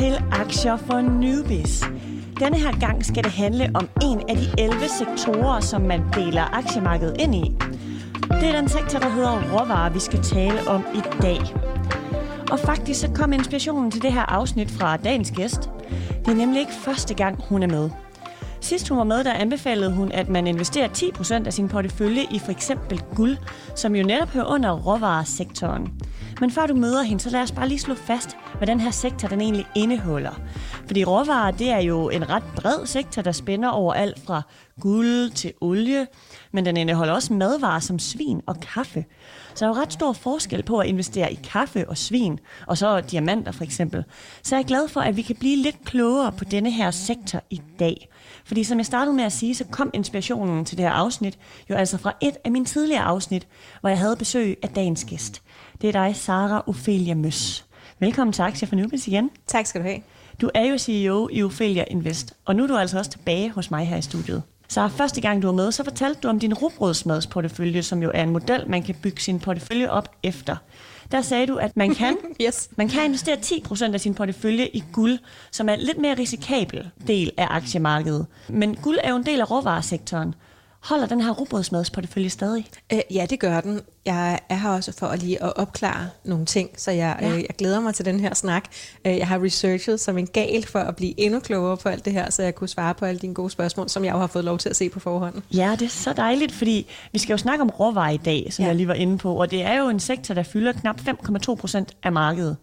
til Aktier for Newbies. Denne her gang skal det handle om en af de 11 sektorer, som man deler aktiemarkedet ind i. Det er den sektor, der hedder råvarer, vi skal tale om i dag. Og faktisk så kom inspirationen til det her afsnit fra dagens gæst. Det er nemlig ikke første gang, hun er med. Sidst hun var med, der anbefalede hun, at man investerer 10% af sin portefølje i for eksempel guld, som jo netop hører under råvaresektoren. Men før du møder hende, så lad os bare lige slå fast, hvad den her sektor den egentlig indeholder. Fordi råvarer, det er jo en ret bred sektor, der spænder over alt fra guld til olie, men den indeholder også madvarer som svin og kaffe. Så der er jo ret stor forskel på at investere i kaffe og svin, og så diamanter for eksempel. Så jeg er glad for, at vi kan blive lidt klogere på denne her sektor i dag. Fordi som jeg startede med at sige, så kom inspirationen til det her afsnit jo altså fra et af mine tidligere afsnit, hvor jeg havde besøg af dagens gæst. Det er dig, Sara Ophelia Møs. Velkommen til Aktier for Nubis igen. Tak skal du have. Du er jo CEO i Ophelia Invest, og nu er du altså også tilbage hos mig her i studiet. Så første gang du var med, så fortalte du om din rugbrødsmadsportefølje, som jo er en model, man kan bygge sin portefølje op efter. Der sagde du, at man kan, yes. man kan investere 10% af sin portefølje i guld, som er en lidt mere risikabel del af aktiemarkedet. Men guld er jo en del af råvaresektoren. Holder den her rugbrødsmadsportefølje stadig? Øh, ja, det gør den. Jeg er her også for at lige at opklare nogle ting, så jeg, ja. øh, jeg glæder mig til den her snak. Øh, jeg har researchet som en gal for at blive endnu klogere på alt det her, så jeg kunne svare på alle dine gode spørgsmål, som jeg jo har fået lov til at se på forhånd. Ja, det er så dejligt, fordi vi skal jo snakke om råvarer i dag, som ja. jeg lige var inde på, og det er jo en sektor, der fylder knap 5,2 procent af markedet.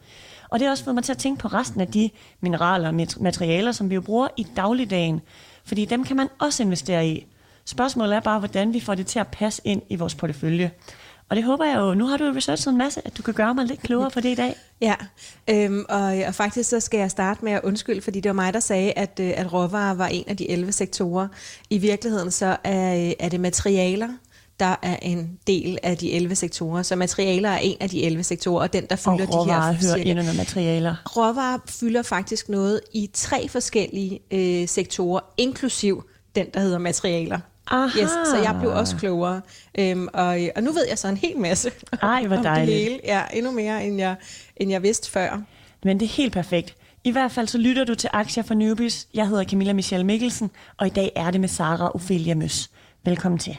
Og det har også fået mig til at tænke på resten af de mineraler og materialer, som vi jo bruger i dagligdagen, fordi dem kan man også investere i. Spørgsmålet er bare, hvordan vi får det til at passe ind i vores portefølje. Og det håber jeg jo, nu har du researchet en masse, at du kan gøre mig lidt klogere på det i dag. Ja, øhm, og, og faktisk så skal jeg starte med at undskylde, fordi det var mig, der sagde, at, øh, at råvarer var en af de 11 sektorer. I virkeligheden så er, er det materialer, der er en del af de 11 sektorer. Så materialer er en af de 11 sektorer, og den, der fylder og de her... Og hører ind under materialer. Råvarer fylder faktisk noget i tre forskellige øh, sektorer, inklusiv den, der hedder materialer. Aha. Yes, så jeg blev også klogere. Øhm, og, og nu ved jeg så en hel masse Ej, hvor om dejligt. det hele. Ja, endnu mere, end jeg, end jeg vidste før. Men det er helt perfekt. I hvert fald så lytter du til Aktier for Newbies. Jeg hedder Camilla Michelle Mikkelsen, og i dag er det med Sara Ophelia Møs. Velkommen til.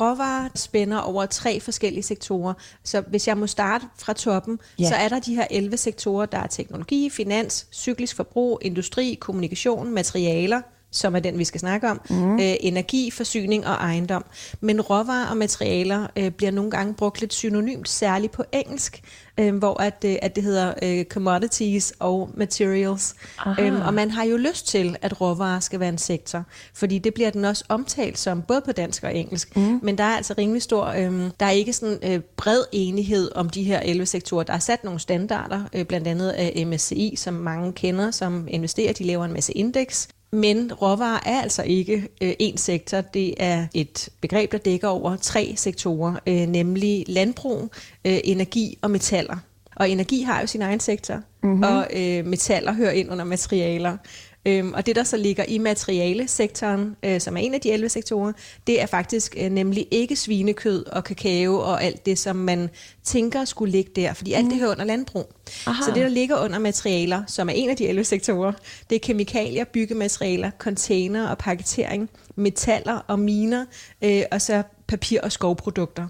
Råvarer spænder over tre forskellige sektorer. Så hvis jeg må starte fra toppen, ja. så er der de her 11 sektorer, der er teknologi, finans, cyklisk forbrug, industri, kommunikation, materialer, som er den, vi skal snakke om, mm. øh, energi, forsyning og ejendom. Men råvarer og materialer øh, bliver nogle gange brugt lidt synonymt, særligt på engelsk, øh, hvor at, øh, at det hedder øh, commodities og materials. Øhm, og man har jo lyst til, at råvarer skal være en sektor, fordi det bliver den også omtalt som, både på dansk og engelsk. Mm. Men der er altså rimelig stor, øh, der er ikke sådan øh, bred enighed om de her 11 sektorer. Der er sat nogle standarder, øh, blandt andet af MSCI, som mange kender, som investerer. De laver en masse indeks, men råvarer er altså ikke øh, én sektor. Det er et begreb, der dækker over tre sektorer, øh, nemlig landbrug, øh, energi og metaller. Og energi har jo sin egen sektor, mm-hmm. og øh, metaller hører ind under materialer. Øhm, og det, der så ligger i materialesektoren, øh, som er en af de 11 sektorer, det er faktisk øh, nemlig ikke svinekød og kakao og alt det, som man tænker skulle ligge der, fordi alt det mm. hører under landbrug. Aha. Så det, der ligger under materialer, som er en af de 11 sektorer, det er kemikalier, byggematerialer, container og paketering, metaller og miner, øh, og så papir- og skovprodukter.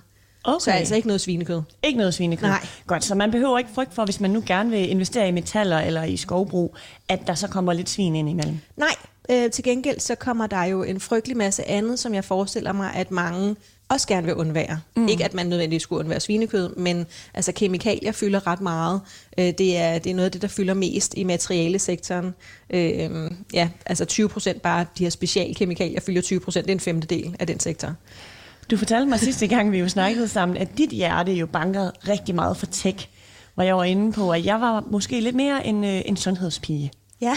Okay. Så altså ikke noget svinekød. Ikke noget svinekød. Nej. Godt, så man behøver ikke frygt for, hvis man nu gerne vil investere i metaller eller i skovbrug, at der så kommer lidt svin ind imellem. Nej, øh, til gengæld så kommer der jo en frygtelig masse andet, som jeg forestiller mig, at mange også gerne vil undvære. Mm. Ikke at man nødvendigvis skulle undvære svinekød, men altså kemikalier fylder ret meget. Øh, det, er, det er noget af det, der fylder mest i materialesektoren. Øh, ja, altså 20 procent bare de her specialkemikalier fylder 20 procent. Det er en femtedel af den sektor. Du fortalte mig sidste gang, vi jo snakkede sammen, at dit hjerte jo banker rigtig meget for tech. Hvor jeg var inde på, at jeg var måske lidt mere en, øh, en sundhedspige. Ja.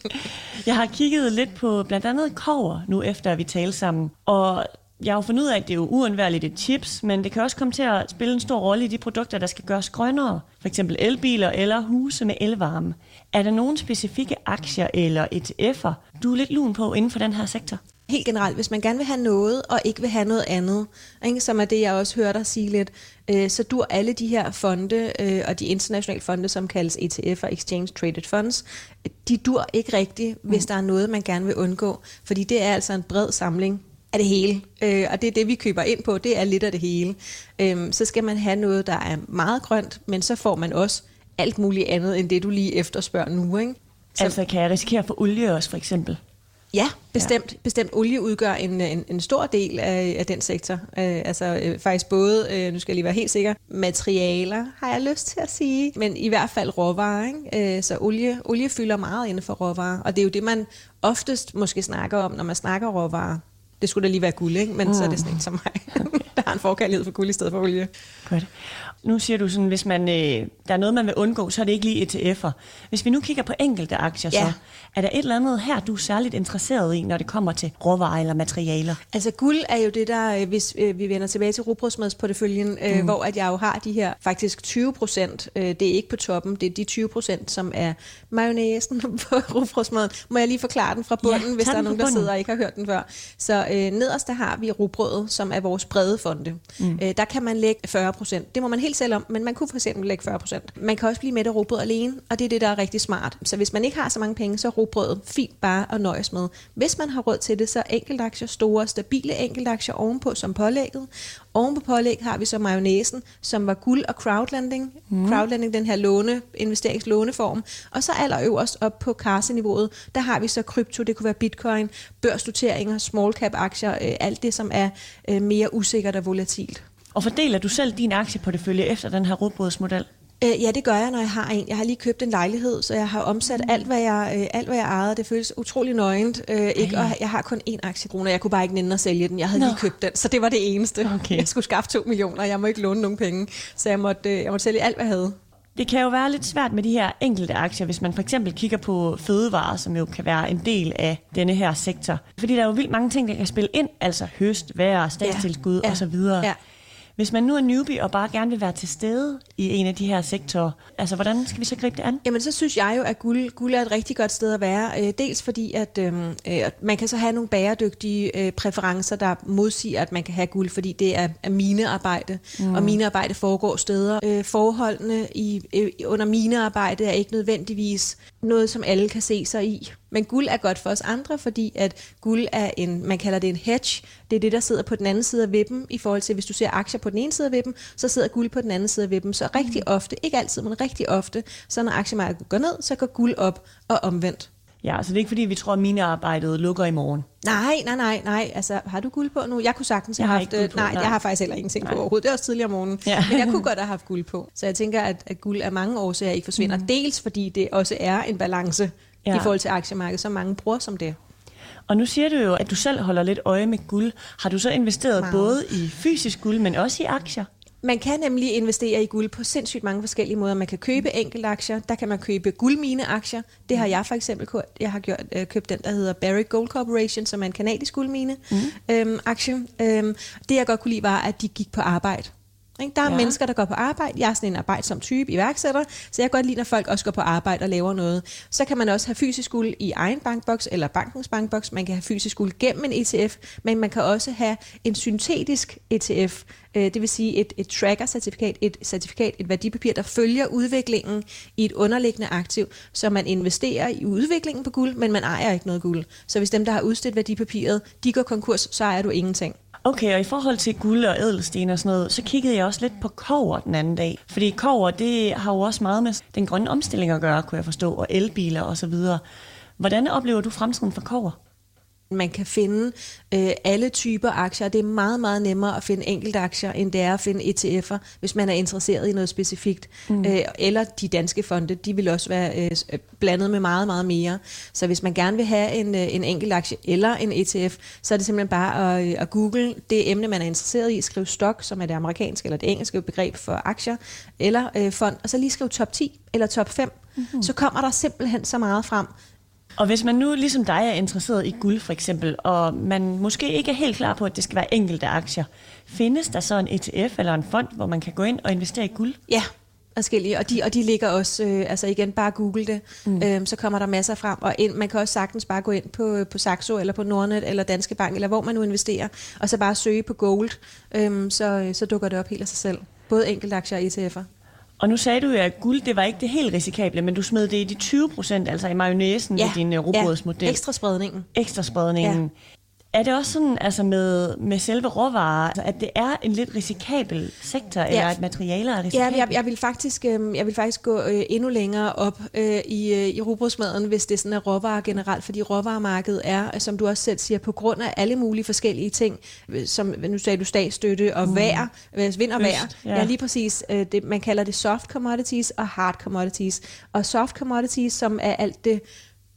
jeg har kigget lidt på blandt andet kover nu efter, vi talte sammen. Og jeg har jo fundet ud af, at det er jo uundværligt et chips, men det kan også komme til at spille en stor rolle i de produkter, der skal gøres grønnere. For eksempel elbiler eller huse med elvarme. Er der nogle specifikke aktier eller ETF'er, du er lidt lun på inden for den her sektor? Helt generelt, hvis man gerne vil have noget, og ikke vil have noget andet, ikke? som er det, jeg også hørte dig sige lidt, øh, så dur alle de her fonde, øh, og de internationale fonde, som kaldes ETF og Exchange Traded Funds, de dur ikke rigtigt, hvis mm. der er noget, man gerne vil undgå, fordi det er altså en bred samling af det hele. Øh, og det er det, vi køber ind på, det er lidt af det hele. Øh, så skal man have noget, der er meget grønt, men så får man også alt muligt andet, end det du lige efterspørger nu. Ikke? Så, altså kan jeg risikere for olie også, for eksempel? Ja, bestemt. Ja. Bestemt olie udgør en, en, en stor del af, af den sektor. Øh, altså øh, faktisk både, øh, nu skal jeg lige være helt sikker, materialer har jeg lyst til at sige, men i hvert fald råvarer. Ikke? Øh, så olie, olie fylder meget inden for råvarer, og det er jo det, man oftest måske snakker om, når man snakker råvarer. Det skulle da lige være guld, ikke? men mm. så er det sådan ikke som mig, der har en forkærlighed for guld i stedet for olie. Godt. Nu siger du sådan, hvis man, øh, der er noget, man vil undgå, så er det ikke lige ETF'er. Hvis vi nu kigger på enkelte aktier, ja. så er der et eller andet her, du er særligt interesseret i, når det kommer til råvarer eller materialer? Altså guld er jo det der, øh, hvis øh, vi vender tilbage til rugbrødsmadsporteføljen, øh, mm. hvor at jeg jo har de her faktisk 20 procent, øh, det er ikke på toppen, det er de 20 procent, som er mayonnaisen på rugbrødsmaden. Må jeg lige forklare den fra bunden, ja, hvis der er nogen, der sidder og ikke har hørt den før. Så øh, nederst der har vi rugbrødet, som er vores brede fonde. Mm. Øh, der kan man lægge 40 procent. Det må man helt selv om, men man kunne for eksempel lægge 40 procent. Man kan også blive med af rugbrød alene, og det er det, der er rigtig smart. Så hvis man ikke har så mange penge, så er fint bare at nøjes med. Hvis man har råd til det, så er enkeltaktier, store, stabile enkeltaktier ovenpå som pålægget. Oven på pålæg har vi så mayonnaisen, som var guld og crowdlending. Mm. Crowdlending, den her låne, investeringslåneform. Og så allerøverst op på kasseniveauet, der har vi så krypto, det kunne være bitcoin, børsnoteringer, small cap aktier, øh, alt det, som er øh, mere usikkert og volatilt. Og fordeler du selv din aktieportefølje efter den her rugbrødsmodel? Øh, ja, det gør jeg, når jeg har en. Jeg har lige købt en lejlighed, så jeg har omsat mm. alt, hvad jeg, øh, alt, hvad jeg ejede. Det føles utrolig nøgent. Øh, ikke? Og jeg har kun én aktiekrone, jeg kunne bare ikke nænde at sælge den. Jeg havde Nå. lige købt den, så det var det eneste. Okay. Jeg skulle skaffe to millioner, jeg må ikke låne nogen penge. Så jeg måtte, øh, jeg måtte sælge alt, hvad jeg havde. Det kan jo være lidt svært med de her enkelte aktier, hvis man for eksempel kigger på fødevarer, som jo kan være en del af denne her sektor. Fordi der er jo vildt mange ting, der kan spille ind, altså høst, vejr, statstilskud ja. osv. Ja. Hvis man nu er newbie og bare gerne vil være til stede i en af de her sektorer, altså hvordan skal vi så gribe det an? Jamen så synes jeg jo, at guld, guld er et rigtig godt sted at være. Øh, dels fordi, at øh, man kan så have nogle bæredygtige øh, præferencer, der modsiger, at man kan have guld, fordi det er, er minearbejde, mm. og minearbejde foregår steder. Øh, forholdene i, øh, under minearbejde er ikke nødvendigvis noget, som alle kan se sig i. Men guld er godt for os andre, fordi at guld er en, man kalder det en hedge. Det er det, der sidder på den anden side af vippen, i forhold til, hvis du ser aktier på den ene side af vippen, så sidder guld på den anden side af vippen. Så rigtig mm. ofte, ikke altid, men rigtig ofte, så når aktiemarkedet går ned, så går guld op og omvendt. Ja, så det er ikke fordi, vi tror, at minearbejdet lukker i morgen. Nej, nej, nej, nej. Altså, har du guld på nu? Jeg kunne sagtens have haft... Ikke på, nej, nej, jeg har faktisk heller ingenting nej. på overhovedet. Det er også tidligere om morgenen. Ja. Men jeg kunne godt have haft guld på. Så jeg tænker, at, at guld af mange årsager ikke forsvinder. Mm. Dels fordi det også er en balance ja. i forhold til aktiemarkedet, så mange bruger som det. Og nu siger du jo, at du selv holder lidt øje med guld. Har du så investeret Meget. både i fysisk guld, men også i aktier? Man kan nemlig investere i guld på sindssygt mange forskellige måder. Man kan købe aktier, der kan man købe guldmine-aktier. Det har jeg for eksempel købt. Jeg har gjort, øh, købt den, der hedder Barrick Gold Corporation, som er en kanadisk guldmine-aktie. Mm. Øhm, øhm, det jeg godt kunne lide var, at de gik på arbejde. Der er ja. mennesker, der går på arbejde. Jeg er sådan en arbejdsom type, iværksætter, så jeg kan godt lide, når folk også går på arbejde og laver noget. Så kan man også have fysisk guld i egen bankboks eller bankens bankboks. Man kan have fysisk guld gennem en ETF, men man kan også have en syntetisk ETF, øh, det vil sige et, et tracker-certifikat, et certifikat, et værdipapir, der følger udviklingen i et underliggende aktiv, så man investerer i udviklingen på guld, men man ejer ikke noget guld. Så hvis dem, der har udstedt værdipapiret, de går konkurs, så ejer du ingenting. Okay, og i forhold til guld og ædelsten og sådan noget, så kiggede jeg også lidt på kover den anden dag. Fordi kover, det har jo også meget med den grønne omstilling at gøre, kunne jeg forstå, og elbiler og så videre. Hvordan oplever du fremtiden for kover? Man kan finde øh, alle typer aktier. Det er meget, meget nemmere at finde enkelte aktier, end det er at finde ETF'er, hvis man er interesseret i noget specifikt. Mm. Øh, eller de danske fonde, de vil også være øh, blandet med meget, meget mere. Så hvis man gerne vil have en, øh, en enkelt aktie eller en ETF, så er det simpelthen bare at, øh, at google det emne, man er interesseret i, skrive stok, som er det amerikanske eller det engelske begreb for aktier, eller øh, fond, og så lige skrive top 10 eller top 5. Mm-hmm. Så kommer der simpelthen så meget frem, og hvis man nu ligesom dig er interesseret i guld for eksempel, og man måske ikke er helt klar på, at det skal være enkelte aktier, findes der så en ETF eller en fond, hvor man kan gå ind og investere i guld? Ja, forskellige, og de, og de ligger også, øh, altså igen, bare google det, mm. øhm, så kommer der masser frem, og ind, man kan også sagtens bare gå ind på, på Saxo, eller på Nordnet, eller Danske Bank, eller hvor man nu investerer, og så bare søge på gold, øhm, så, så dukker det op helt af sig selv. Både enkeltaktier og ETF'er. Og nu sagde du jo, at guld, det var ikke det helt risikable, men du smed det i de 20 procent, altså i mayonnaisen ja, i din uh, robotsmodel. Ja, ekstra spredningen. Ekstra spredningen. Ja. Er det også sådan altså med, med selve råvarer, altså at det er en lidt risikabel sektor, ja. eller at materialer er risikabel? Ja, jeg, jeg, vil faktisk, øh, jeg vil faktisk gå øh, endnu længere op øh, i, øh, i robotsmaden, hvis det sådan er råvarer generelt, fordi råvaremarkedet er, som du også selv siger, på grund af alle mulige forskellige ting, som nu sagde du statsstøtte og mm. vejr, vind og vejr. Ja. ja, lige præcis. Øh, det, man kalder det soft commodities og hard commodities. Og soft commodities, som er alt det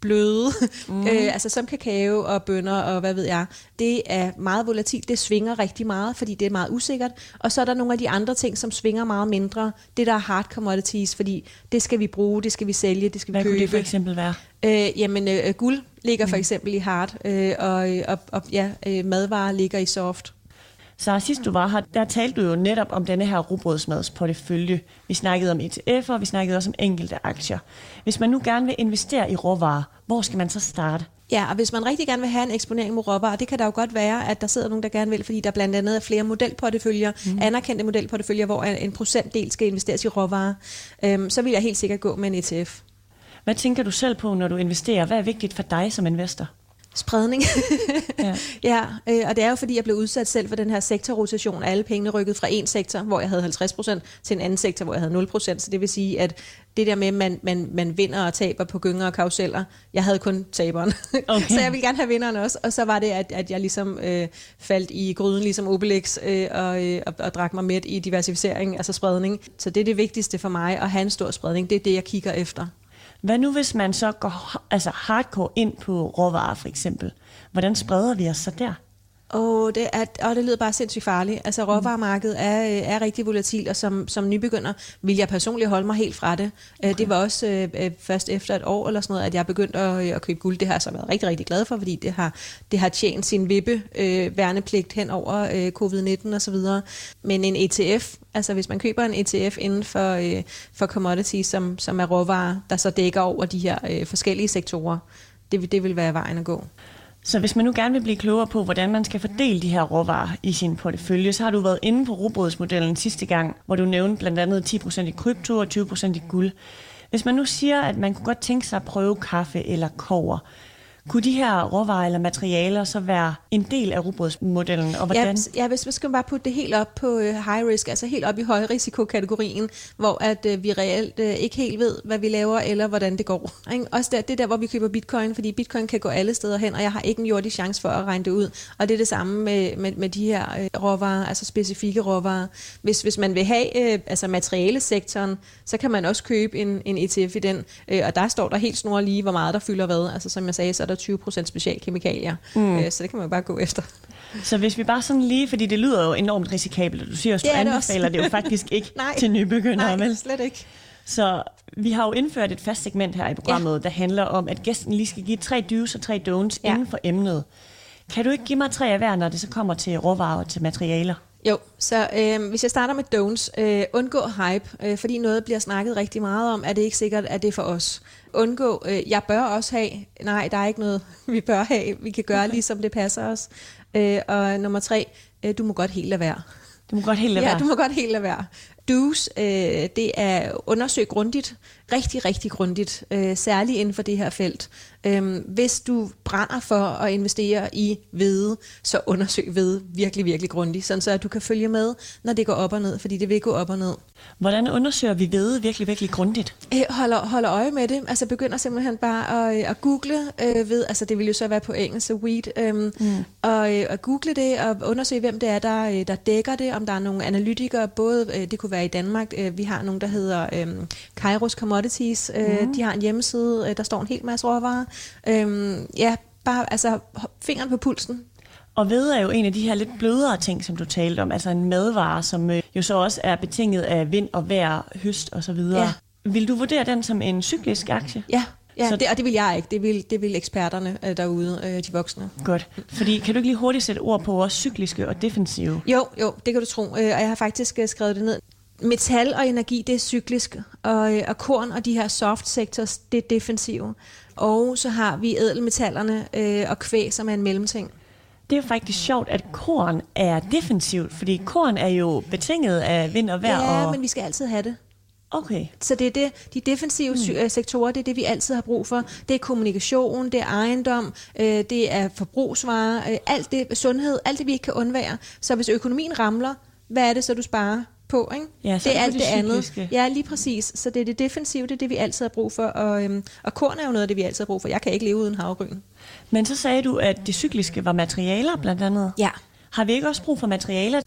bløde, mm. øh, altså som kakao og bønner og hvad ved jeg, det er meget volatilt, det svinger rigtig meget, fordi det er meget usikkert, og så er der nogle af de andre ting, som svinger meget mindre, det der er hard commodities, fordi det skal vi bruge, det skal vi sælge, det skal hvad vi købe. Hvad kunne det for eksempel være? Øh, jamen, øh, guld ligger for mm. eksempel i hard, øh, og, og, og ja, øh, madvarer ligger i soft. Så sidst du var her, der talte du jo netop om denne her robrødsmadsportefølje. Vi snakkede om ETF'er, vi snakkede også om enkelte aktier. Hvis man nu gerne vil investere i råvarer, hvor skal man så starte? Ja, og hvis man rigtig gerne vil have en eksponering mod råvarer, det kan der jo godt være, at der sidder nogen, der gerne vil, fordi der blandt andet er flere modelporteføljer, mm. anerkendte modelporteføljer, hvor en procentdel skal investeres i råvarer. Øhm, så vil jeg helt sikkert gå med en ETF. Hvad tænker du selv på, når du investerer? Hvad er vigtigt for dig som investor? Spredning. ja, ja øh, og det er jo fordi, jeg blev udsat selv for den her sektorrotation. Alle pengene rykket fra en sektor, hvor jeg havde 50 procent, til en anden sektor, hvor jeg havde 0 procent. Så det vil sige, at det der med, at man, man, man vinder og taber på gynger og karuseller, jeg havde kun taberen. Okay. så jeg ville gerne have vinderen også. Og så var det, at, at jeg ligesom øh, faldt i gryden, ligesom Obelix, øh, og, øh, og, og drak mig midt i diversificering, altså spredning. Så det er det vigtigste for mig, at have en stor spredning. Det er det, jeg kigger efter. Hvad nu, hvis man så går altså hardcore ind på råvarer for eksempel? Hvordan spreder vi os så der? Og det, er, og det lyder bare sindssygt farligt. Altså råvaremarkedet er, er rigtig volatil, og som, som nybegynder vil jeg personligt holde mig helt fra det. Øh, okay. Det var også øh, øh, først efter et år eller sådan noget, at jeg begyndte at, at købe guld. Det har jeg så været rigtig, rigtig glad for, fordi det har, det har tjent sin vippe øh, værnepligt hen over øh, covid-19 og så videre. Men en ETF, altså hvis man køber en ETF inden for, øh, for commodities, som, som er råvarer, der så dækker over de her øh, forskellige sektorer, det, det vil være vejen at gå. Så hvis man nu gerne vil blive klogere på, hvordan man skal fordele de her råvarer i sin portefølje, så har du været inde på robotsmodellen sidste gang, hvor du nævnte blandt andet 10% i krypto og 20% i guld. Hvis man nu siger, at man kunne godt tænke sig at prøve kaffe eller kover, kunne de her råvarer eller materialer så være en del af robotsmodellen? Og hvordan? Ja, ja, hvis man skal bare putte det helt op på øh, high risk, altså helt op i høj risiko-kategorien, hvor at uh, vi reelt uh, ikke helt ved, hvad vi laver, eller hvordan det går. Ikke? Også der, det er der, hvor vi køber bitcoin, fordi bitcoin kan gå alle steder hen, og jeg har ikke en jordig chance for at regne det ud. Og det er det samme med, med, med de her uh, råvarer, altså specifikke råvarer. Hvis, hvis man vil have uh, altså materialesektoren, så kan man også købe en, en ETF i den, uh, og der står der helt snor lige, hvor meget der fylder hvad. Altså som jeg sagde, så er der 20% specialkemikalier. Mm. Øh, så det kan man jo bare gå efter. Så hvis vi bare sådan lige, fordi det lyder jo enormt risikabelt, og du siger, at du det anbefaler det, det jo faktisk ikke til nybegyndere. Nej, slet ikke. Så vi har jo indført et fast segment her i programmet, ja. der handler om, at gæsten lige skal give tre do's og tre don'ts ja. inden for emnet. Kan du ikke give mig tre af hver, når det så kommer til råvarer og til materialer? Jo, så øh, hvis jeg starter med don'ts, øh, undgå hype, øh, fordi noget bliver snakket rigtig meget om, er det ikke sikkert, at det er for os. Undgå, øh, jeg bør også have, nej, der er ikke noget, vi bør have, vi kan gøre okay. ligesom det passer os. Øh, og nummer tre, øh, du må godt helt lade være. Du må godt helt lade være. Ja, du må godt helt lade være. Do's, øh, det er undersøg grundigt, rigtig, rigtig grundigt, øh, særligt inden for det her felt. Øhm, hvis du brænder for at investere i hvede, så undersøg hvede virkelig, virkelig grundigt, sådan så at du kan følge med, når det går op og ned, fordi det vil gå op og ned. Hvordan undersøger vi hvede virkelig, virkelig grundigt? Øh, holder, holder øje med det, altså begynder simpelthen bare at, at google øh, ved, altså det vil jo så være på engelsk, så weed, øh, mm. og øh, at google det og undersøge, hvem det er, der, øh, der dækker det, om der er nogle analytikere, både, øh, det kunne være i Danmark, øh, vi har nogle, der hedder øh, Kairos Commodities, øh, mm. de har en hjemmeside, øh, der står en hel masse råvarer, Øhm, ja, bare altså fingeren på pulsen. Og ved er jo en af de her lidt blødere ting, som du talte om, altså en madvare, som øh, jo så også er betinget af vind og vejr, høst og så videre. Ja. Vil du vurdere den som en cyklisk aktie? Ja, Ja, så, det, og det vil jeg ikke. Det vil, det vil eksperterne øh, derude, øh, de voksne. Godt. Fordi kan du ikke lige hurtigt sætte ord på vores cykliske og defensive? Jo, jo, det kan du tro. Øh, og jeg har faktisk øh, skrevet det ned. Metal og energi, det er cyklisk, og, øh, og korn og de her soft sectors, det er defensive. Og så har vi ædelmetallerne øh, og kvæg, som er en mellemting. Det er jo faktisk sjovt, at korn er defensivt, fordi korn er jo betinget af vind og vejr. Ja, og... men vi skal altid have det. Okay. Så det er det, de defensive mm. sektorer, det er det, vi altid har brug for. Det er kommunikation, det er ejendom, øh, det er forbrugsvarer, øh, alt det, sundhed, alt det, vi ikke kan undvære. Så hvis økonomien ramler, hvad er det så, du sparer? På. Ikke? Ja, det er alt det, det andet. Ja, lige præcis. Så det er det defensive, det er det, vi altid har brug for. Og, øhm, og korn er jo noget af det, vi altid har brug for. Jeg kan ikke leve uden havregryn. Men så sagde du, at det cykliske var materialer blandt andet. Ja. Har vi ikke også brug for materialer?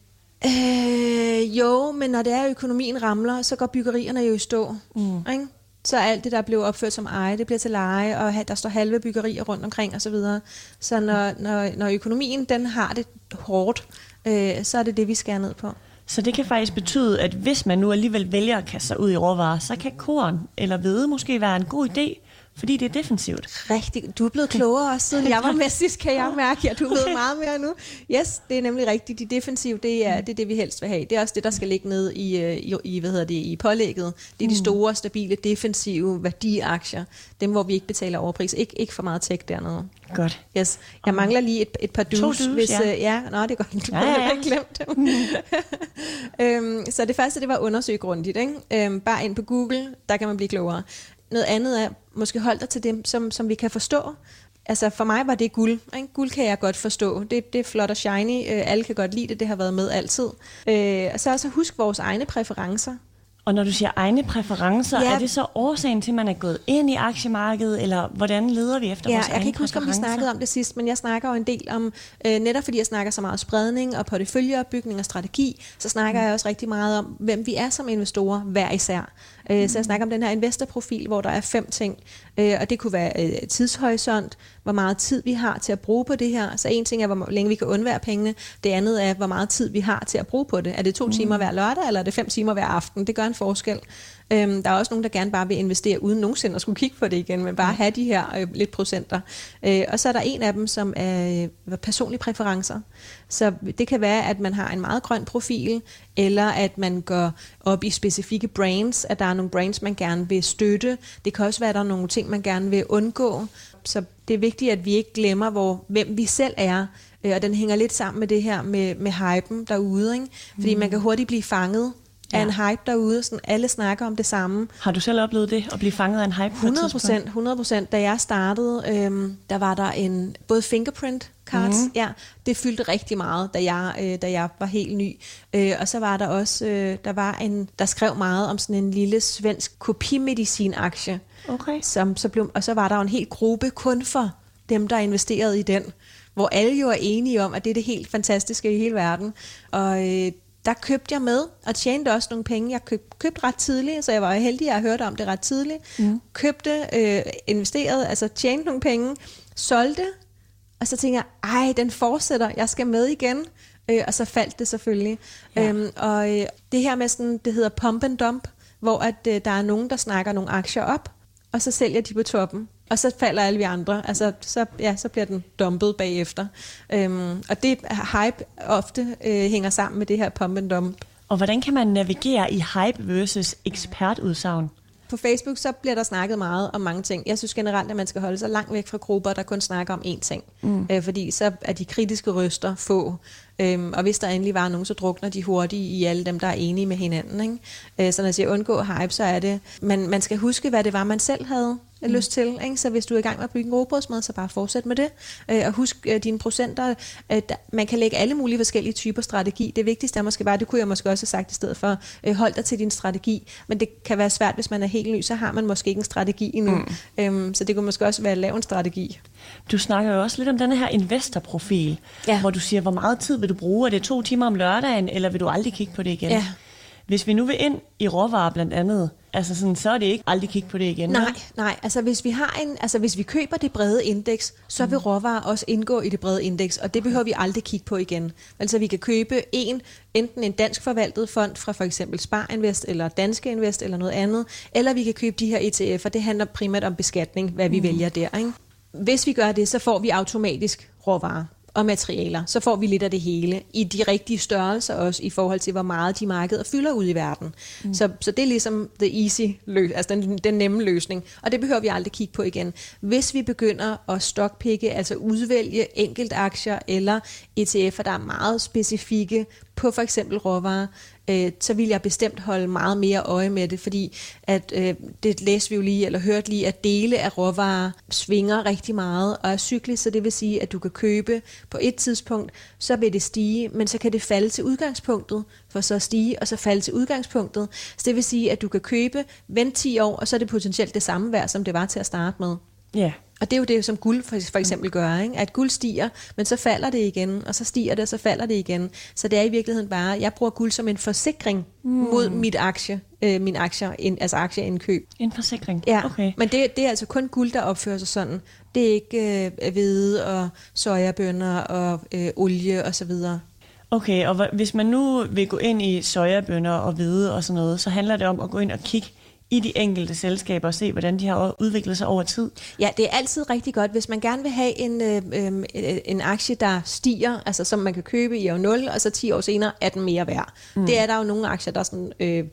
Øh, jo, men når det er, at økonomien ramler, så går byggerierne jo i stå. Mm. Ikke? Så alt det, der blev opført som eje, det bliver til leje, og der står halve byggerier rundt omkring osv. Så, videre. så når, når, når økonomien den har det hårdt, øh, så er det det, vi skærer ned på. Så det kan faktisk betyde, at hvis man nu alligevel vælger at kaste sig ud i råvarer, så kan korn eller hvede måske være en god idé, fordi det er defensivt. Rigtig. Du er blevet klogere også, siden jeg var med sidst, kan jeg mærke. Ja, du ved meget mere nu. Yes, det er nemlig rigtigt. De defensive, det er, det er det, vi helst vil have. Det er også det, der skal ligge ned i, øh, i, i hvad hedder det, i pålægget. Det er de mm. store, stabile, defensive værdiaktier. Dem, hvor vi ikke betaler overpris. Ik- ikke for meget tech dernede. Godt. Yes. Jeg mangler lige et, et par dus. dus hvis, ja. Øh, ja. Nå, det er godt. Du ja, ja, ja. glemt dem. øhm, så det første, det var at undersøge grundigt. Ikke? Øhm, bare ind på Google, der kan man blive klogere. Noget andet er, måske hold dig til dem, som, som vi kan forstå. Altså for mig var det guld. Ikke? Guld kan jeg godt forstå. Det, det er flot og shiny. Øh, alle kan godt lide det. Det har været med altid. Øh, og så også husk vores egne præferencer. Og når du siger egne præferencer, ja. er det så årsagen til, at man er gået ind i aktiemarkedet, eller hvordan leder vi efter ja, vores jeg kan ikke huske, om vi snakkede om det sidst, men jeg snakker jo en del om, øh, netop fordi jeg snakker så meget spredning og porteføljeopbygning og strategi, så snakker mm. jeg også rigtig meget om, hvem vi er som investorer hver især. Øh, så jeg snakker om den her investorprofil, hvor der er fem ting. Øh, og det kunne være øh, tidshorisont, hvor meget tid vi har til at bruge på det her. Så en ting er, hvor længe vi kan undvære pengene. Det andet er, hvor meget tid vi har til at bruge på det. Er det to mm. timer hver lørdag, eller er det fem timer hver aften? Det gør en forskel. Øhm, der er også nogen, der gerne bare vil investere uden nogensinde at skulle kigge på det igen, men bare have de her øh, lidt procenter. Øh, og så er der en af dem, som er øh, personlige præferencer. Så det kan være, at man har en meget grøn profil, eller at man går op i specifikke brands, at der er nogle brands, man gerne vil støtte. Det kan også være, at der er nogle ting, man gerne vil undgå. Så det er vigtigt, at vi ikke glemmer, hvor, hvem vi selv er, øh, og den hænger lidt sammen med det her med, med hypen derude. Ikke? Fordi mm. man kan hurtigt blive fanget ja. af en hype derude, sådan alle snakker om det samme. Har du selv oplevet det, at blive fanget af en hype 100 procent, 100 procent. Da jeg startede, øhm, der var der en, både fingerprint cards, mm. ja, det fyldte rigtig meget, da jeg, øh, da jeg var helt ny. Øh, og så var der også, øh, der var en, der skrev meget om sådan en lille svensk kopimedicin-aktie. Okay. Som, så blev, og så var der jo en hel gruppe kun for dem, der investerede i den hvor alle jo er enige om, at det er det helt fantastiske i hele verden. Og øh, der købte jeg med, og tjente også nogle penge. Jeg køb, købte ret tidligt, så jeg var heldig, at jeg hørte om det ret tidligt. Mm. Købte, øh, investerede, altså tjente nogle penge, solgte, og så tænkte jeg, ej, den fortsætter, jeg skal med igen. Øh, og så faldt det selvfølgelig. Ja. Øhm, og øh, det her med sådan, det hedder pump and dump, hvor at, øh, der er nogen, der snakker nogle aktier op, og så sælger de på toppen og så falder alle vi andre. Altså, så, ja, så bliver den dumpet bagefter. Øhm, og det hype ofte øh, hænger sammen med det her pump and dump. Og hvordan kan man navigere i hype versus ekspertudsagn? På Facebook så bliver der snakket meget om mange ting. Jeg synes generelt, at man skal holde sig langt væk fra grupper, der kun snakker om én ting. Mm. Øh, fordi så er de kritiske røster få. Øhm, og hvis der endelig var nogen, så drukner de hurtigt i alle dem, der er enige med hinanden. Ikke? Øh, så når jeg siger undgå hype, så er det, man, man skal huske, hvad det var, man selv havde mm. lyst til. Ikke? Så hvis du er i gang med at bygge en robrødsmad, så bare fortsæt med det. Øh, og husk øh, dine procenter. Øh, der, man kan lægge alle mulige forskellige typer strategi. Det vigtigste er måske bare, det kunne jeg måske også have sagt i stedet for, øh, hold dig til din strategi. Men det kan være svært, hvis man er helt ny, så har man måske ikke en strategi endnu. Mm. Øhm, så det kunne måske også være at lave en strategi. Du snakker jo også lidt om den her investorprofil, ja. hvor du siger, hvor meget tid vil du bruge? Er det to timer om lørdagen, eller vil du aldrig kigge på det igen? Ja. Hvis vi nu vil ind i råvarer blandt andet, altså sådan, så er det ikke aldrig kigge på det igen. Nej, nej. Altså hvis vi har en, altså hvis vi køber det brede indeks, så vil mm. råvarer også indgå i det brede indeks, og det behøver vi aldrig kigge på igen. Altså vi kan købe en, enten en dansk forvaltet fond fra for eksempel Spar Invest eller Danske Invest eller noget andet, eller vi kan købe de her ETF'er. Det handler primært om beskatning, hvad vi mm. vælger der. Ikke? Hvis vi gør det, så får vi automatisk råvarer. Og materialer. Så får vi lidt af det hele i de rigtige størrelser også i forhold til, hvor meget de markeder fylder ud i verden. Mm. Så, så det er ligesom the easy løs, altså den, den nemme løsning. Og det behøver vi aldrig kigge på igen. Hvis vi begynder at stockpikke, altså udvælge enkelt aktier eller ETF'er, der er meget specifikke på for eksempel råvarer, øh, så vil jeg bestemt holde meget mere øje med det, fordi at øh, det læste vi jo lige, eller hørte lige, at dele af råvarer svinger rigtig meget og er cyklisk, så det vil sige, at du kan købe på et tidspunkt, så vil det stige, men så kan det falde til udgangspunktet, for så at stige, og så falde til udgangspunktet. Så det vil sige, at du kan købe, vente 10 år, og så er det potentielt det samme værd, som det var til at starte med. Ja. Yeah. Og det er jo det, som guld for, for eksempel gør, ikke? at guld stiger, men så falder det igen, og så stiger det, og så falder det igen. Så det er i virkeligheden bare, jeg bruger guld som en forsikring mm. mod mit aktie, øh, min aktier, in, altså aktieindkøb. En forsikring? Ja, okay. men det, det er altså kun guld, der opfører sig sådan. Det er ikke øh, hvide og sojabønner og øh, olie og så videre. Okay, og hvis man nu vil gå ind i sojabønner og hvide og sådan noget, så handler det om at gå ind og kigge i de enkelte selskaber og se, hvordan de har udviklet sig over tid? Ja, det er altid rigtig godt, hvis man gerne vil have en, øh, øh, en aktie, der stiger, altså som man kan købe i år 0, og så 10 år senere er den mere værd. Mm. Det er der jo nogle aktier, der sådan... Øh,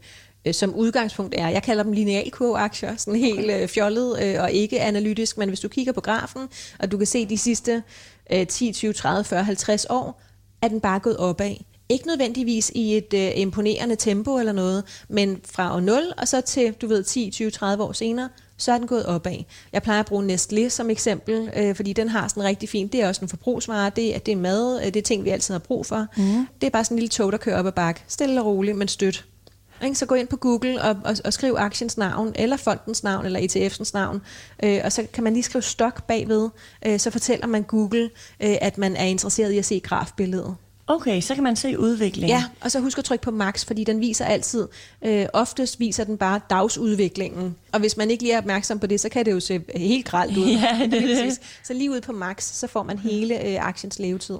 som udgangspunkt er, jeg kalder dem linealkurve-aktier, sådan helt øh, fjollet øh, og ikke analytisk, men hvis du kigger på grafen, og du kan se de sidste øh, 10, 20, 30, 40, 50 år, er den bare gået opad. Ikke nødvendigvis i et øh, imponerende tempo eller noget, men fra år 0 og så til, du ved, 10, 20, 30 år senere, så er den gået opad. Jeg plejer at bruge Nestlé som eksempel, øh, fordi den har sådan rigtig fint. Det er også en forbrugsvare, det er, det er mad, øh, det er ting, vi altid har brug for. Mm. Det er bare sådan en lille tog, der kører op ad bakke. Stille og roligt, men stødt. Så gå ind på Google og, og, og skriv aktiens navn, eller fondens navn, eller ETF'ens navn, øh, og så kan man lige skrive stok bagved, øh, så fortæller man Google, øh, at man er interesseret i at se grafbilledet. Okay, så kan man se udviklingen. Ja, og så husk at trykke på max, fordi den viser altid, øh, oftest viser den bare dagsudviklingen. Og hvis man ikke lige er opmærksom på det, så kan det jo se helt gralt ud. Ja, det, det. Så lige ud på max, så får man hele øh, aktiens levetid.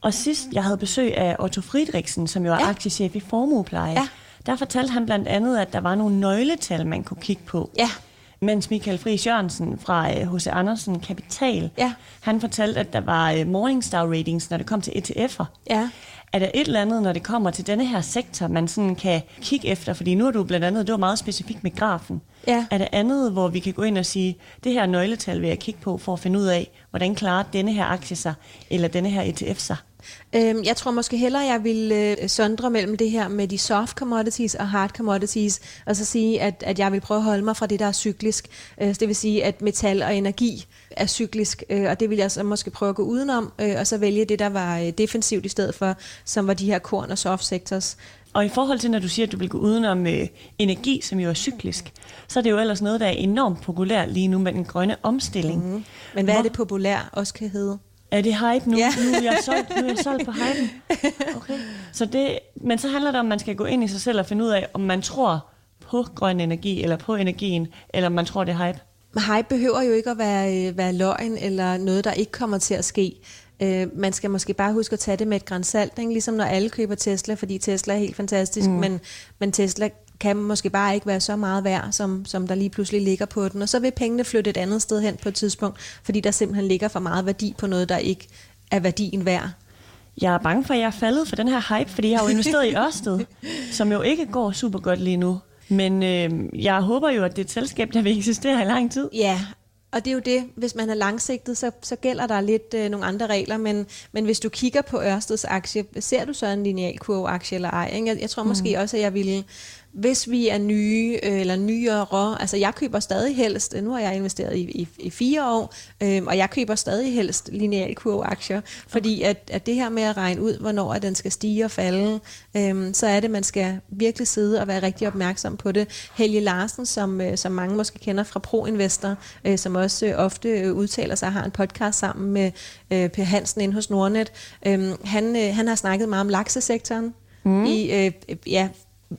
Og sidst jeg havde besøg af Otto Friedrichsen, som jo er ja. aktiechef i Formuepleje, ja. der fortalte han blandt andet, at der var nogle nøgletal, man kunne kigge på. Ja mens Michael Friis Jørgensen fra H.C. Øh, Andersen Kapital, ja. han fortalte, at der var øh, Morningstar ratings, når det kom til ETF'er. Ja. Er der et eller andet, når det kommer til denne her sektor, man sådan kan kigge efter? Fordi nu er du blandt andet, det var meget specifikt med grafen. Ja. Er der andet, hvor vi kan gå ind og sige, det her nøgletal vil jeg kigge på, for at finde ud af, hvordan klarer denne her aktie sig, eller denne her ETF sig? Øhm, jeg tror måske hellere, jeg vil øh, sondre mellem det her med de soft commodities og hard commodities, og så sige, at, at jeg vil prøve at holde mig fra det, der er cyklisk. Øh, det vil sige, at metal og energi er cyklisk, øh, og det vil jeg så måske prøve at gå udenom, øh, og så vælge det, der var øh, defensivt i stedet for, som var de her korn- og soft sectors. Og i forhold til, når du siger, at du vil gå udenom øh, energi, som jo er cyklisk, så er det jo ellers noget, der er enormt populært lige nu med den grønne omstilling. Mm-hmm. Men hvad Hvor... er det populær også kan hedde? Er det hype nu? Ja. Nu er jeg solgt, nu er jeg solgt på hypen. Okay. Så det, men så handler det om, at man skal gå ind i sig selv og finde ud af, om man tror på grøn energi, eller på energien, eller om man tror, det er hype. Hype behøver jo ikke at være, øh, være løgn, eller noget, der ikke kommer til at ske. Uh, man skal måske bare huske at tage det med et grænsalt, ikke? ligesom når alle køber Tesla, fordi Tesla er helt fantastisk, mm. men, men Tesla kan måske bare ikke være så meget værd, som, som der lige pludselig ligger på den. Og så vil pengene flytte et andet sted hen på et tidspunkt, fordi der simpelthen ligger for meget værdi på noget, der ikke er værdien værd. Jeg er bange for, at jeg er faldet for den her hype, fordi jeg har jo investeret i Ørsted, som jo ikke går super godt lige nu. Men øh, jeg håber jo, at det er et selskab, der vil eksistere i lang tid. Ja, og det er jo det, hvis man er langsigtet, så, så gælder der lidt øh, nogle andre regler, men, men hvis du kigger på Ørsteds aktie, ser du så en lineal kurve-aktie eller ej? Ikke? Jeg, jeg tror måske mm. også, at jeg ville hvis vi er nye øh, eller nyere, altså jeg køber stadig helst, nu har jeg investeret i, i, i fire år, øh, og jeg køber stadig helst lineal aktier, fordi at, at det her med at regne ud, hvornår at den skal stige og falde, øh, så er det, man skal virkelig sidde og være rigtig opmærksom på det. Helge Larsen, som, øh, som mange måske kender fra ProInvestor, øh, som også øh, ofte udtaler sig, har en podcast sammen med øh, Per Hansen inde hos Nordnet, øh, han, øh, han har snakket meget om laksesektoren, mm. i øh, ja,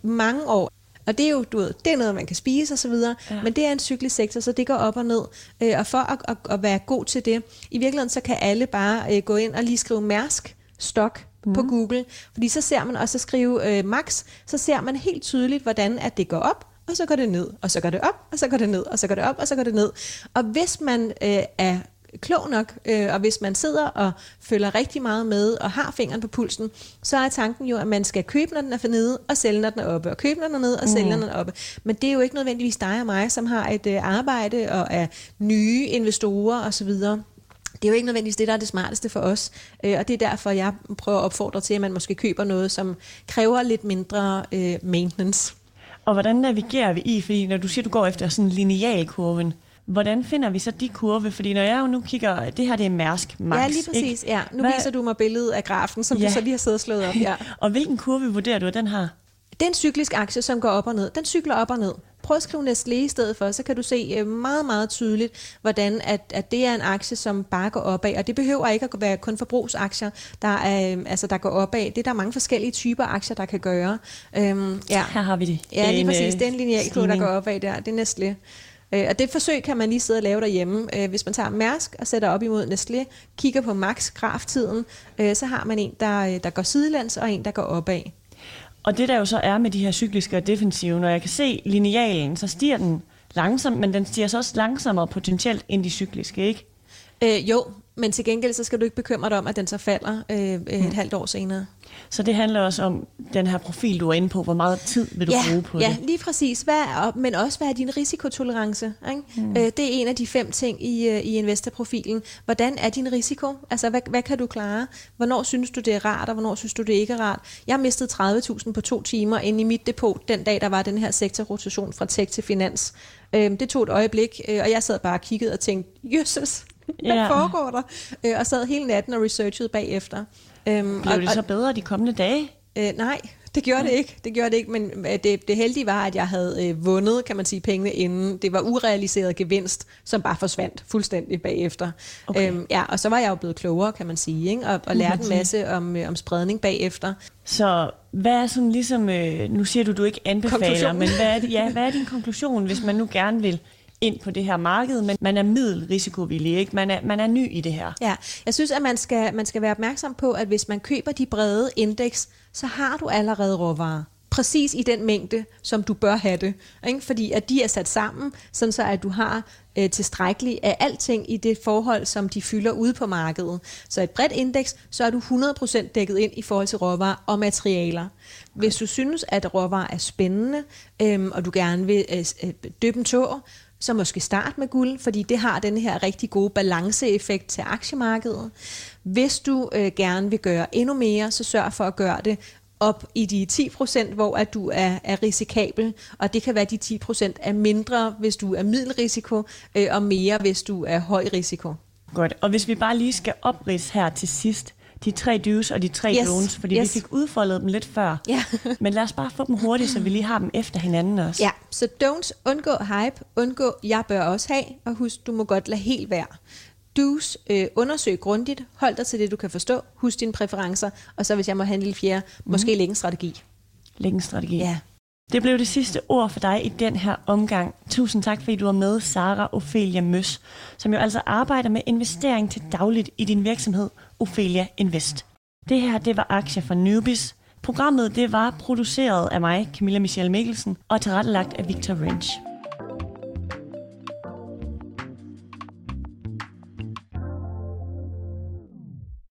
mange år. Og det er jo, du ved, det er noget, man kan spise osv., ja. men det er en cyklisk sektor, så det går op og ned. Øh, og for at, at, at være god til det, i virkeligheden så kan alle bare øh, gå ind og lige skrive Mærsk stok mm. på Google, fordi så ser man, og så skrive øh, max, så ser man helt tydeligt, hvordan at det går op, og så går det ned, og så går det op, og så går det ned, og så går det op, og så går det ned. Og hvis man øh, er klog nok, øh, og hvis man sidder og følger rigtig meget med og har fingeren på pulsen, så er tanken jo, at man skal købe, når den er for nede, og sælge, når den er oppe, og købe, når den er nede, og sælge, når den er oppe. Men det er jo ikke nødvendigvis dig og mig, som har et øh, arbejde og er nye investorer osv., det er jo ikke nødvendigvis det, der er det smarteste for os. Øh, og det er derfor, jeg prøver at opfordre til, at man måske køber noget, som kræver lidt mindre øh, maintenance. Og hvordan navigerer vi i? Fordi når du siger, du går efter sådan en linealkurven, hvordan finder vi så de kurve? Fordi når jeg jo nu kigger, det her det er Mærsk Max, Ja, lige præcis. Ikke? Ja. Nu Hvad? viser du mig billedet af grafen, som ja. du så lige har siddet og slået op. Ja. og hvilken kurve vurderer du, at den har? Det er en cyklisk aktie, som går op og ned. Den cykler op og ned. Prøv at skrive Nestlé i stedet for, så kan du se øh, meget, meget tydeligt, hvordan at, at det er en aktie, som bare går opad. Og det behøver ikke at være kun forbrugsaktier, der, er, øh, altså, der går opad. Det er der mange forskellige typer aktier, der kan gøre. Øhm, ja. Her har vi det. Ja, lige præcis. Det er en linealkurve, der går opad der. Det er Nestlé. Øh, og det forsøg kan man lige sidde og lave derhjemme. hvis man tager Mærsk og sætter op imod Nestlé, kigger på max graftiden, så har man en, der, der går sidelands, og en, der går opad. Og det der jo så er med de her cykliske og defensive, når jeg kan se linealen, så stiger den langsomt, men den stiger så også langsommere potentielt end de cykliske, ikke? Øh, jo, men til gengæld så skal du ikke bekymre dig om, at den så falder øh, et mm. halvt år senere. Så det handler også om den her profil, du er inde på. Hvor meget tid vil du ja, bruge på ja, det? Ja, lige præcis. Hvad er, men også, hvad er din risikotolerance? Ikke? Mm. Øh, det er en af de fem ting i, øh, i investorprofilen. Hvordan er din risiko? Altså, hvad, hvad kan du klare? Hvornår synes du, det er rart, og hvornår synes du, det ikke er rart? Jeg mistet 30.000 på to timer inde i mit depot, den dag, der var den her sektorrotation fra tech til finans. Øh, det tog et øjeblik, øh, og jeg sad bare og kiggede og tænkte, jøsses, hvad ja. foregår der? Øh, og sad hele natten og researchede bagefter. Øhm, Blev og, det så bedre de kommende dage? Øh, nej, det gjorde det ikke. Det gjorde det ikke, men øh, det, det heldige var, at jeg havde øh, vundet, kan man sige, pengene inden. Det var urealiseret gevinst, som bare forsvandt fuldstændig bagefter. Okay. Øhm, ja, og så var jeg jo blevet klogere, kan man sige, ikke? Og, og lærte en masse om, øh, om spredning bagefter. Så hvad er sådan ligesom, øh, nu siger du, du ikke anbefaler, men hvad er, ja, hvad er din konklusion, hvis man nu gerne vil ind på det her marked, men man er middelrisikovillig, ikke? Man er, man er ny i det her. Ja, jeg synes, at man skal, man skal være opmærksom på, at hvis man køber de brede indeks, så har du allerede råvarer præcis i den mængde, som du bør have det. Ikke? Fordi at de er sat sammen, sådan så at du har øh, tilstrækkeligt af alting i det forhold, som de fylder ude på markedet. Så et bredt indeks, så er du 100% dækket ind i forhold til råvarer og materialer. Hvis du synes, at råvarer er spændende, øh, og du gerne vil øh, øh døbe en tår, så måske start med guld, fordi det har den her rigtig gode balanceeffekt til aktiemarkedet. Hvis du øh, gerne vil gøre endnu mere, så sørg for at gøre det op i de 10%, hvor at du er, er risikabel, og det kan være de 10% er mindre, hvis du er middelrisiko, øh, og mere, hvis du er høj risiko. Godt, og hvis vi bare lige skal oprids her til sidst, de tre do's og de tre yes. don'ts, fordi yes. vi fik udfoldet dem lidt før. Ja. Men lad os bare få dem hurtigt, så vi lige har dem efter hinanden også. Ja, så don'ts, undgå hype, undgå jeg bør også have, og husk, du må godt lade helt være. Do's, øh, undersøg grundigt, hold dig til det, du kan forstå, husk dine præferencer, og så hvis jeg må have en fjerde, mm. måske lægge en strategi. Lægge en strategi. Ja. Det blev det sidste ord for dig i den her omgang. Tusind tak, fordi du var med, Sara Ophelia Møs, som jo altså arbejder med investering til dagligt i din virksomhed, Ophelia Invest. Det her, det var aktier for Newbies. Programmet, det var produceret af mig, Camilla Michelle Mikkelsen, og tilrettelagt af Victor Range.